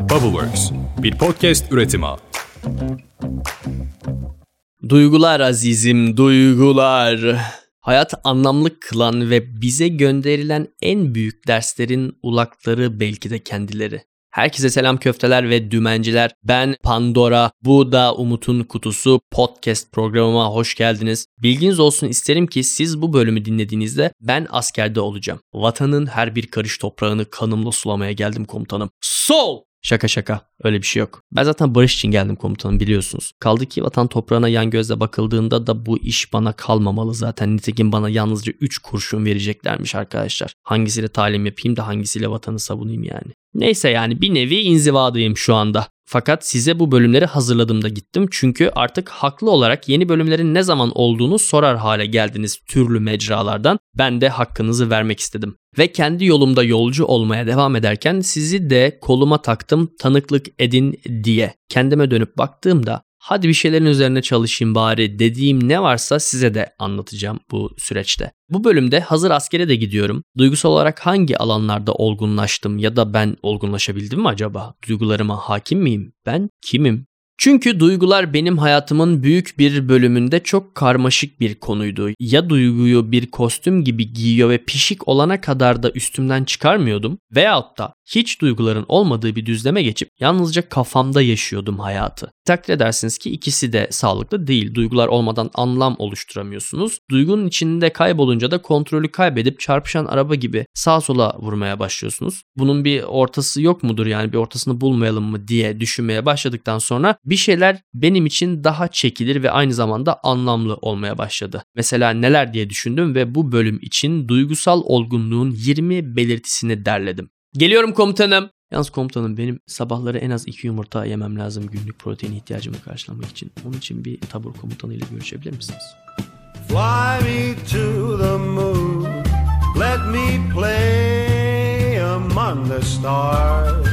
Bubbleworks, bir podcast üretimi. Duygular azizim, duygular. Hayat anlamlı kılan ve bize gönderilen en büyük derslerin ulakları belki de kendileri. Herkese selam köfteler ve dümenciler. Ben Pandora. Bu da Umut'un Kutusu podcast programıma hoş geldiniz. Bilginiz olsun isterim ki siz bu bölümü dinlediğinizde ben askerde olacağım. Vatanın her bir karış toprağını kanımla sulamaya geldim komutanım. Sol! Şaka şaka. Öyle bir şey yok. Ben zaten barış için geldim komutanım biliyorsunuz. Kaldı ki vatan toprağına yan gözle bakıldığında da bu iş bana kalmamalı zaten. Nitekim bana yalnızca 3 kurşun vereceklermiş arkadaşlar. Hangisiyle talim yapayım da hangisiyle vatanı savunayım yani. Neyse yani bir nevi inzivadayım şu anda. Fakat size bu bölümleri hazırladığımda gittim. Çünkü artık haklı olarak yeni bölümlerin ne zaman olduğunu sorar hale geldiniz türlü mecralardan. Ben de hakkınızı vermek istedim. Ve kendi yolumda yolcu olmaya devam ederken sizi de koluma taktım tanıklık edin diye. Kendime dönüp baktığımda hadi bir şeylerin üzerine çalışayım bari dediğim ne varsa size de anlatacağım bu süreçte. Bu bölümde hazır askere de gidiyorum. Duygusal olarak hangi alanlarda olgunlaştım ya da ben olgunlaşabildim mi acaba? Duygularıma hakim miyim? Ben kimim? Çünkü duygular benim hayatımın büyük bir bölümünde çok karmaşık bir konuydu. Ya duyguyu bir kostüm gibi giyiyor ve pişik olana kadar da üstümden çıkarmıyordum veyahut da hiç duyguların olmadığı bir düzleme geçip yalnızca kafamda yaşıyordum hayatı. Takdir edersiniz ki ikisi de sağlıklı değil. Duygular olmadan anlam oluşturamıyorsunuz. Duygunun içinde kaybolunca da kontrolü kaybedip çarpışan araba gibi sağa sola vurmaya başlıyorsunuz. Bunun bir ortası yok mudur yani bir ortasını bulmayalım mı diye düşünmeye başladıktan sonra bir şeyler benim için daha çekilir ve aynı zamanda anlamlı olmaya başladı. Mesela neler diye düşündüm ve bu bölüm için duygusal olgunluğun 20 belirtisini derledim. Geliyorum komutanım. Yalnız komutanım benim sabahları en az iki yumurta yemem lazım günlük protein ihtiyacımı karşılamak için. Onun için bir tabur komutanıyla görüşebilir misiniz? Fly me to the moon, let me play among the stars.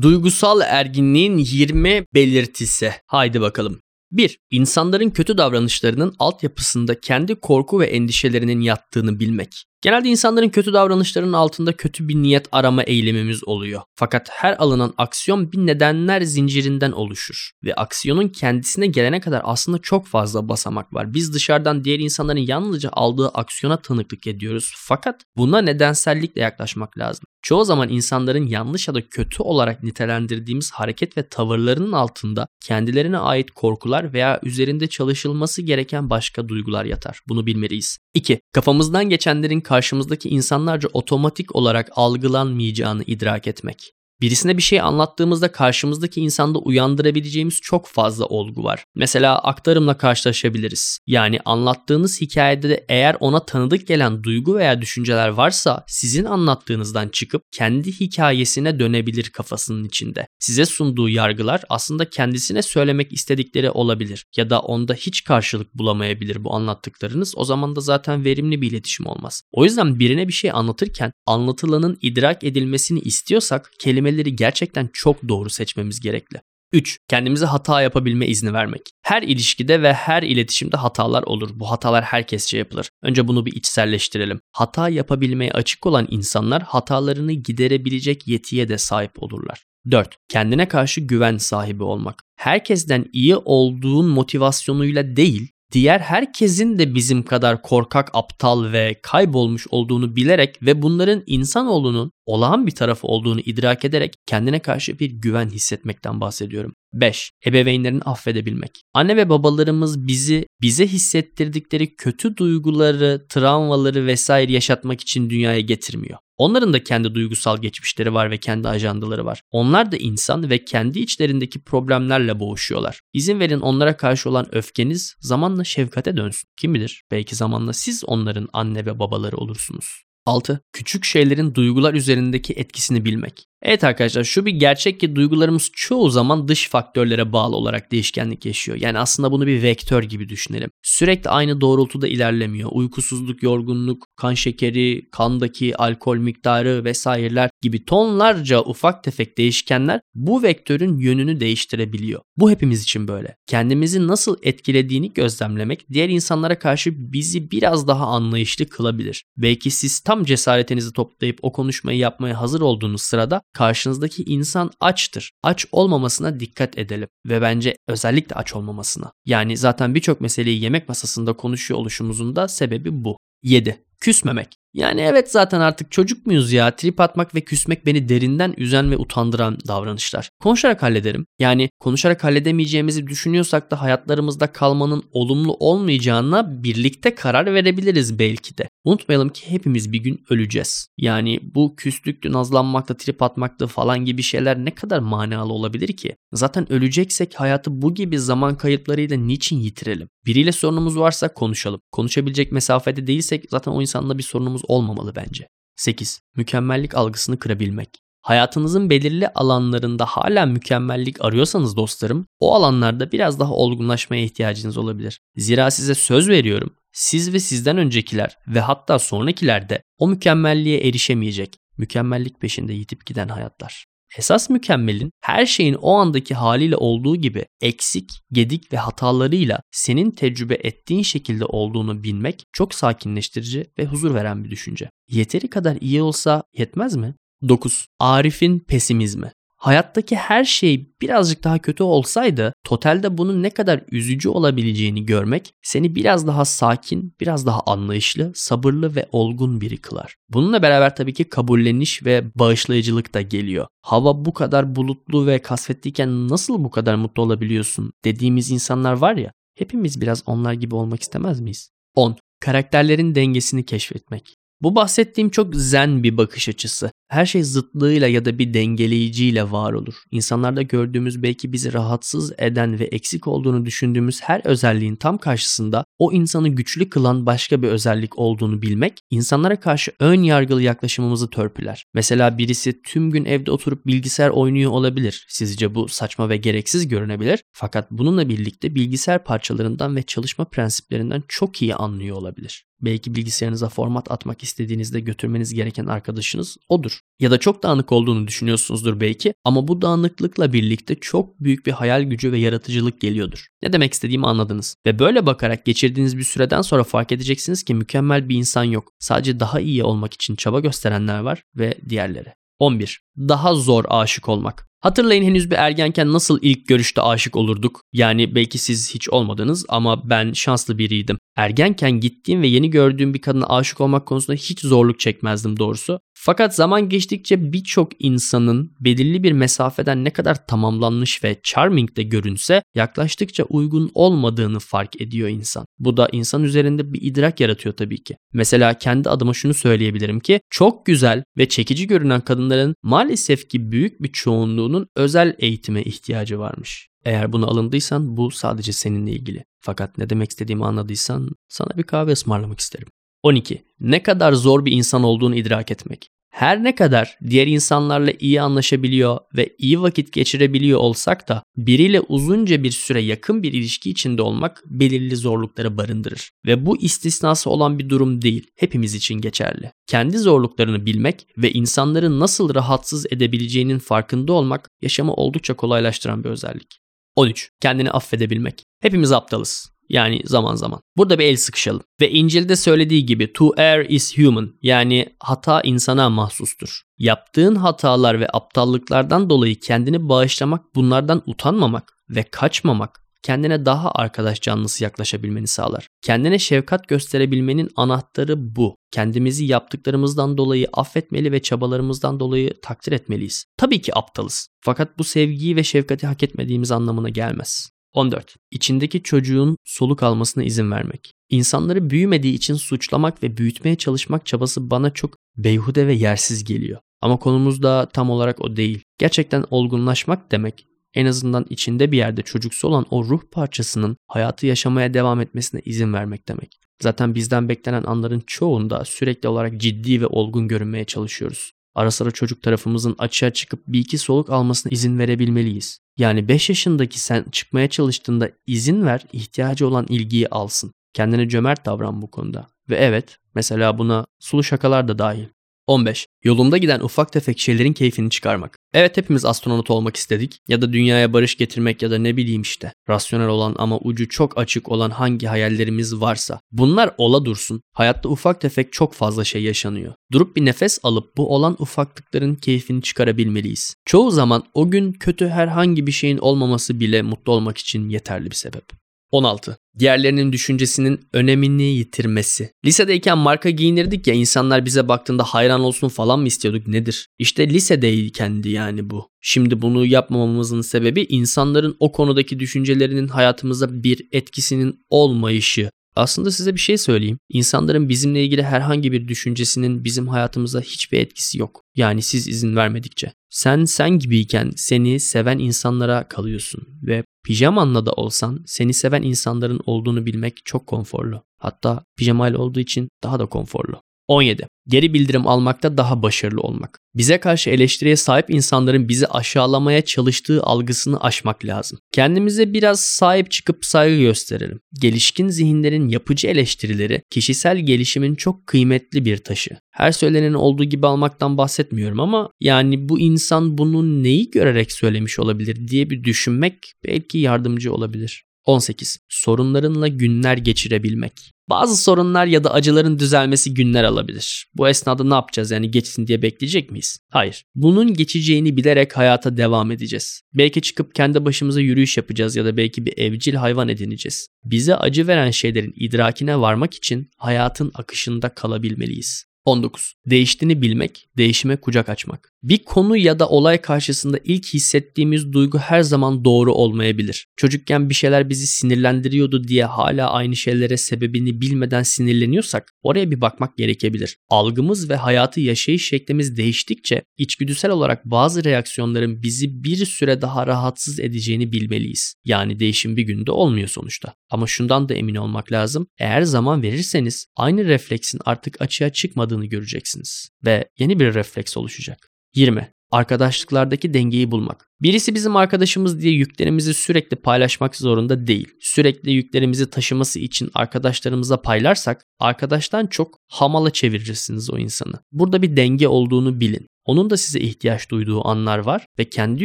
Duygusal erginliğin 20 belirtisi. Haydi bakalım. 1. İnsanların kötü davranışlarının altyapısında kendi korku ve endişelerinin yattığını bilmek. Genelde insanların kötü davranışlarının altında kötü bir niyet arama eğilimimiz oluyor. Fakat her alınan aksiyon bir nedenler zincirinden oluşur ve aksiyonun kendisine gelene kadar aslında çok fazla basamak var. Biz dışarıdan diğer insanların yalnızca aldığı aksiyona tanıklık ediyoruz. Fakat buna nedensellikle yaklaşmak lazım. Çoğu zaman insanların yanlış ya da kötü olarak nitelendirdiğimiz hareket ve tavırlarının altında kendilerine ait korkular veya üzerinde çalışılması gereken başka duygular yatar. Bunu bilmeliyiz. 2. Kafamızdan geçenlerin karşımızdaki insanlarca otomatik olarak algılanmayacağını idrak etmek. Birisine bir şey anlattığımızda karşımızdaki insanda uyandırabileceğimiz çok fazla olgu var. Mesela aktarımla karşılaşabiliriz. Yani anlattığınız hikayede de eğer ona tanıdık gelen duygu veya düşünceler varsa sizin anlattığınızdan çıkıp kendi hikayesine dönebilir kafasının içinde. Size sunduğu yargılar aslında kendisine söylemek istedikleri olabilir ya da onda hiç karşılık bulamayabilir bu anlattıklarınız. O zaman da zaten verimli bir iletişim olmaz. O yüzden birine bir şey anlatırken anlatılanın idrak edilmesini istiyorsak kelimeleri kelimeleri gerçekten çok doğru seçmemiz gerekli. 3. Kendimize hata yapabilme izni vermek. Her ilişkide ve her iletişimde hatalar olur. Bu hatalar herkesçe yapılır. Önce bunu bir içselleştirelim. Hata yapabilmeye açık olan insanlar hatalarını giderebilecek yetiye de sahip olurlar. 4. Kendine karşı güven sahibi olmak. Herkesten iyi olduğun motivasyonuyla değil, diğer herkesin de bizim kadar korkak, aptal ve kaybolmuş olduğunu bilerek ve bunların insanoğlunun olağan bir tarafı olduğunu idrak ederek kendine karşı bir güven hissetmekten bahsediyorum. 5. Ebeveynlerini affedebilmek. Anne ve babalarımız bizi bize hissettirdikleri kötü duyguları, travmaları vesaire yaşatmak için dünyaya getirmiyor. Onların da kendi duygusal geçmişleri var ve kendi ajandaları var. Onlar da insan ve kendi içlerindeki problemlerle boğuşuyorlar. İzin verin onlara karşı olan öfkeniz zamanla şefkate dönsün. Kim bilir belki zamanla siz onların anne ve babaları olursunuz. 6. Küçük şeylerin duygular üzerindeki etkisini bilmek. Evet arkadaşlar şu bir gerçek ki duygularımız çoğu zaman dış faktörlere bağlı olarak değişkenlik yaşıyor. Yani aslında bunu bir vektör gibi düşünelim. Sürekli aynı doğrultuda ilerlemiyor. Uykusuzluk, yorgunluk, kan şekeri, kandaki alkol miktarı vesaireler gibi tonlarca ufak tefek değişkenler bu vektörün yönünü değiştirebiliyor. Bu hepimiz için böyle. Kendimizi nasıl etkilediğini gözlemlemek diğer insanlara karşı bizi biraz daha anlayışlı kılabilir. Belki siz tam cesaretinizi toplayıp o konuşmayı yapmaya hazır olduğunuz sırada karşınızdaki insan açtır. Aç olmamasına dikkat edelim ve bence özellikle aç olmamasına. Yani zaten birçok meseleyi yemek masasında konuşuyor oluşumuzun da sebebi bu. 7. Küsmemek. Yani evet zaten artık çocuk muyuz ya? Trip atmak ve küsmek beni derinden üzen ve utandıran davranışlar. Konuşarak hallederim. Yani konuşarak halledemeyeceğimizi düşünüyorsak da hayatlarımızda kalmanın olumlu olmayacağına birlikte karar verebiliriz belki de. Unutmayalım ki hepimiz bir gün öleceğiz. Yani bu küslüktü, nazlanmakta, trip atmakta falan gibi şeyler ne kadar manalı olabilir ki? Zaten öleceksek hayatı bu gibi zaman kayıplarıyla niçin yitirelim? Biriyle sorunumuz varsa konuşalım. Konuşabilecek mesafede değilsek zaten o insanla bir sorunumuz olmamalı bence. 8. Mükemmellik algısını kırabilmek. Hayatınızın belirli alanlarında hala mükemmellik arıyorsanız dostlarım, o alanlarda biraz daha olgunlaşmaya ihtiyacınız olabilir. Zira size söz veriyorum, siz ve sizden öncekiler ve hatta sonrakiler de o mükemmelliğe erişemeyecek. Mükemmellik peşinde yitip giden hayatlar. Esas mükemmelin her şeyin o andaki haliyle olduğu gibi eksik, gedik ve hatalarıyla senin tecrübe ettiğin şekilde olduğunu bilmek çok sakinleştirici ve huzur veren bir düşünce. Yeteri kadar iyi olsa yetmez mi? 9. Arif'in pesimizmi. Hayattaki her şey birazcık daha kötü olsaydı totalde bunun ne kadar üzücü olabileceğini görmek seni biraz daha sakin, biraz daha anlayışlı, sabırlı ve olgun biri kılar. Bununla beraber tabii ki kabulleniş ve bağışlayıcılık da geliyor. Hava bu kadar bulutlu ve kasvetliyken nasıl bu kadar mutlu olabiliyorsun dediğimiz insanlar var ya hepimiz biraz onlar gibi olmak istemez miyiz? 10. Karakterlerin dengesini keşfetmek. Bu bahsettiğim çok zen bir bakış açısı. Her şey zıtlığıyla ya da bir dengeleyiciyle var olur. İnsanlarda gördüğümüz belki bizi rahatsız eden ve eksik olduğunu düşündüğümüz her özelliğin tam karşısında o insanı güçlü kılan başka bir özellik olduğunu bilmek insanlara karşı ön yargılı yaklaşımımızı törpüler. Mesela birisi tüm gün evde oturup bilgisayar oynuyor olabilir. Sizce bu saçma ve gereksiz görünebilir. Fakat bununla birlikte bilgisayar parçalarından ve çalışma prensiplerinden çok iyi anlıyor olabilir. Belki bilgisayarınıza format atmak istediğinizde götürmeniz gereken arkadaşınız odur. Ya da çok dağınık olduğunu düşünüyorsunuzdur belki ama bu dağınıklıkla birlikte çok büyük bir hayal gücü ve yaratıcılık geliyordur. Ne demek istediğimi anladınız. Ve böyle bakarak geçirdiğiniz bir süreden sonra fark edeceksiniz ki mükemmel bir insan yok. Sadece daha iyi olmak için çaba gösterenler var ve diğerleri. 11. Daha zor aşık olmak. Hatırlayın henüz bir ergenken nasıl ilk görüşte aşık olurduk? Yani belki siz hiç olmadınız ama ben şanslı biriydim. Ergenken gittiğim ve yeni gördüğüm bir kadına aşık olmak konusunda hiç zorluk çekmezdim doğrusu. Fakat zaman geçtikçe birçok insanın belirli bir mesafeden ne kadar tamamlanmış ve charming de görünse yaklaştıkça uygun olmadığını fark ediyor insan. Bu da insan üzerinde bir idrak yaratıyor tabii ki. Mesela kendi adıma şunu söyleyebilirim ki çok güzel ve çekici görünen kadınların maalesef ki büyük bir çoğunluğunun özel eğitime ihtiyacı varmış. Eğer bunu alındıysan bu sadece seninle ilgili. Fakat ne demek istediğimi anladıysan sana bir kahve ısmarlamak isterim. 12. Ne kadar zor bir insan olduğunu idrak etmek. Her ne kadar diğer insanlarla iyi anlaşabiliyor ve iyi vakit geçirebiliyor olsak da biriyle uzunca bir süre yakın bir ilişki içinde olmak belirli zorlukları barındırır. Ve bu istisnası olan bir durum değil, hepimiz için geçerli. Kendi zorluklarını bilmek ve insanları nasıl rahatsız edebileceğinin farkında olmak yaşamı oldukça kolaylaştıran bir özellik. 13. Kendini affedebilmek. Hepimiz aptalız. Yani zaman zaman. Burada bir el sıkışalım. Ve İncil'de söylediği gibi to err is human yani hata insana mahsustur. Yaptığın hatalar ve aptallıklardan dolayı kendini bağışlamak, bunlardan utanmamak ve kaçmamak kendine daha arkadaş canlısı yaklaşabilmeni sağlar. Kendine şefkat gösterebilmenin anahtarı bu. Kendimizi yaptıklarımızdan dolayı affetmeli ve çabalarımızdan dolayı takdir etmeliyiz. Tabii ki aptalız. Fakat bu sevgiyi ve şefkati hak etmediğimiz anlamına gelmez. 14. İçindeki çocuğun soluk almasına izin vermek. İnsanları büyümediği için suçlamak ve büyütmeye çalışmak çabası bana çok beyhude ve yersiz geliyor. Ama konumuz da tam olarak o değil. Gerçekten olgunlaşmak demek en azından içinde bir yerde çocuksu olan o ruh parçasının hayatı yaşamaya devam etmesine izin vermek demek. Zaten bizden beklenen anların çoğunda sürekli olarak ciddi ve olgun görünmeye çalışıyoruz. Ara sıra çocuk tarafımızın açığa çıkıp bir iki soluk almasına izin verebilmeliyiz. Yani 5 yaşındaki sen çıkmaya çalıştığında izin ver, ihtiyacı olan ilgiyi alsın. Kendine cömert davran bu konuda. Ve evet, mesela buna sulu şakalar da dahil. 15. Yolunda giden ufak tefek şeylerin keyfini çıkarmak. Evet hepimiz astronot olmak istedik ya da dünyaya barış getirmek ya da ne bileyim işte rasyonel olan ama ucu çok açık olan hangi hayallerimiz varsa bunlar ola dursun. Hayatta ufak tefek çok fazla şey yaşanıyor. Durup bir nefes alıp bu olan ufaklıkların keyfini çıkarabilmeliyiz. Çoğu zaman o gün kötü herhangi bir şeyin olmaması bile mutlu olmak için yeterli bir sebep. 16. Diğerlerinin düşüncesinin önemini yitirmesi. Lisedeyken marka giyinirdik ya insanlar bize baktığında hayran olsun falan mı istiyorduk nedir? İşte lisedeykendi yani bu. Şimdi bunu yapmamamızın sebebi insanların o konudaki düşüncelerinin hayatımıza bir etkisinin olmayışı. Aslında size bir şey söyleyeyim. İnsanların bizimle ilgili herhangi bir düşüncesinin bizim hayatımıza hiçbir etkisi yok. Yani siz izin vermedikçe. Sen sen gibiyken seni seven insanlara kalıyorsun ve pijamanla da olsan seni seven insanların olduğunu bilmek çok konforlu. Hatta pijamayla olduğu için daha da konforlu. 17. Geri bildirim almakta daha başarılı olmak. Bize karşı eleştiriye sahip insanların bizi aşağılamaya çalıştığı algısını aşmak lazım. Kendimize biraz sahip çıkıp saygı gösterelim. Gelişkin zihinlerin yapıcı eleştirileri kişisel gelişimin çok kıymetli bir taşı. Her söylenenin olduğu gibi almaktan bahsetmiyorum ama yani bu insan bunu neyi görerek söylemiş olabilir diye bir düşünmek belki yardımcı olabilir. 18. Sorunlarınla günler geçirebilmek. Bazı sorunlar ya da acıların düzelmesi günler alabilir. Bu esnada ne yapacağız yani geçsin diye bekleyecek miyiz? Hayır. Bunun geçeceğini bilerek hayata devam edeceğiz. Belki çıkıp kendi başımıza yürüyüş yapacağız ya da belki bir evcil hayvan edineceğiz. Bize acı veren şeylerin idrakine varmak için hayatın akışında kalabilmeliyiz. 19. Değiştiğini bilmek, değişime kucak açmak. Bir konu ya da olay karşısında ilk hissettiğimiz duygu her zaman doğru olmayabilir. Çocukken bir şeyler bizi sinirlendiriyordu diye hala aynı şeylere sebebini bilmeden sinirleniyorsak oraya bir bakmak gerekebilir. Algımız ve hayatı yaşayış şeklimiz değiştikçe içgüdüsel olarak bazı reaksiyonların bizi bir süre daha rahatsız edeceğini bilmeliyiz. Yani değişim bir günde olmuyor sonuçta. Ama şundan da emin olmak lazım. Eğer zaman verirseniz aynı refleksin artık açığa çıkmadığını göreceksiniz ve yeni bir refleks oluşacak. 20. Arkadaşlıklardaki dengeyi bulmak. Birisi bizim arkadaşımız diye yüklerimizi sürekli paylaşmak zorunda değil. Sürekli yüklerimizi taşıması için arkadaşlarımıza paylarsak arkadaştan çok hamala çevirirsiniz o insanı. Burada bir denge olduğunu bilin. Onun da size ihtiyaç duyduğu anlar var ve kendi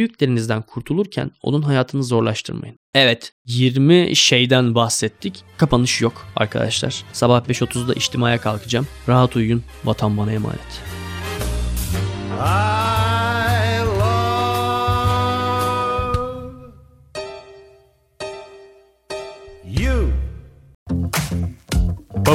yüklerinizden kurtulurken onun hayatını zorlaştırmayın. Evet 20 şeyden bahsettik. Kapanış yok arkadaşlar. Sabah 5.30'da içtimaya kalkacağım. Rahat uyuyun. Vatan bana emanet. I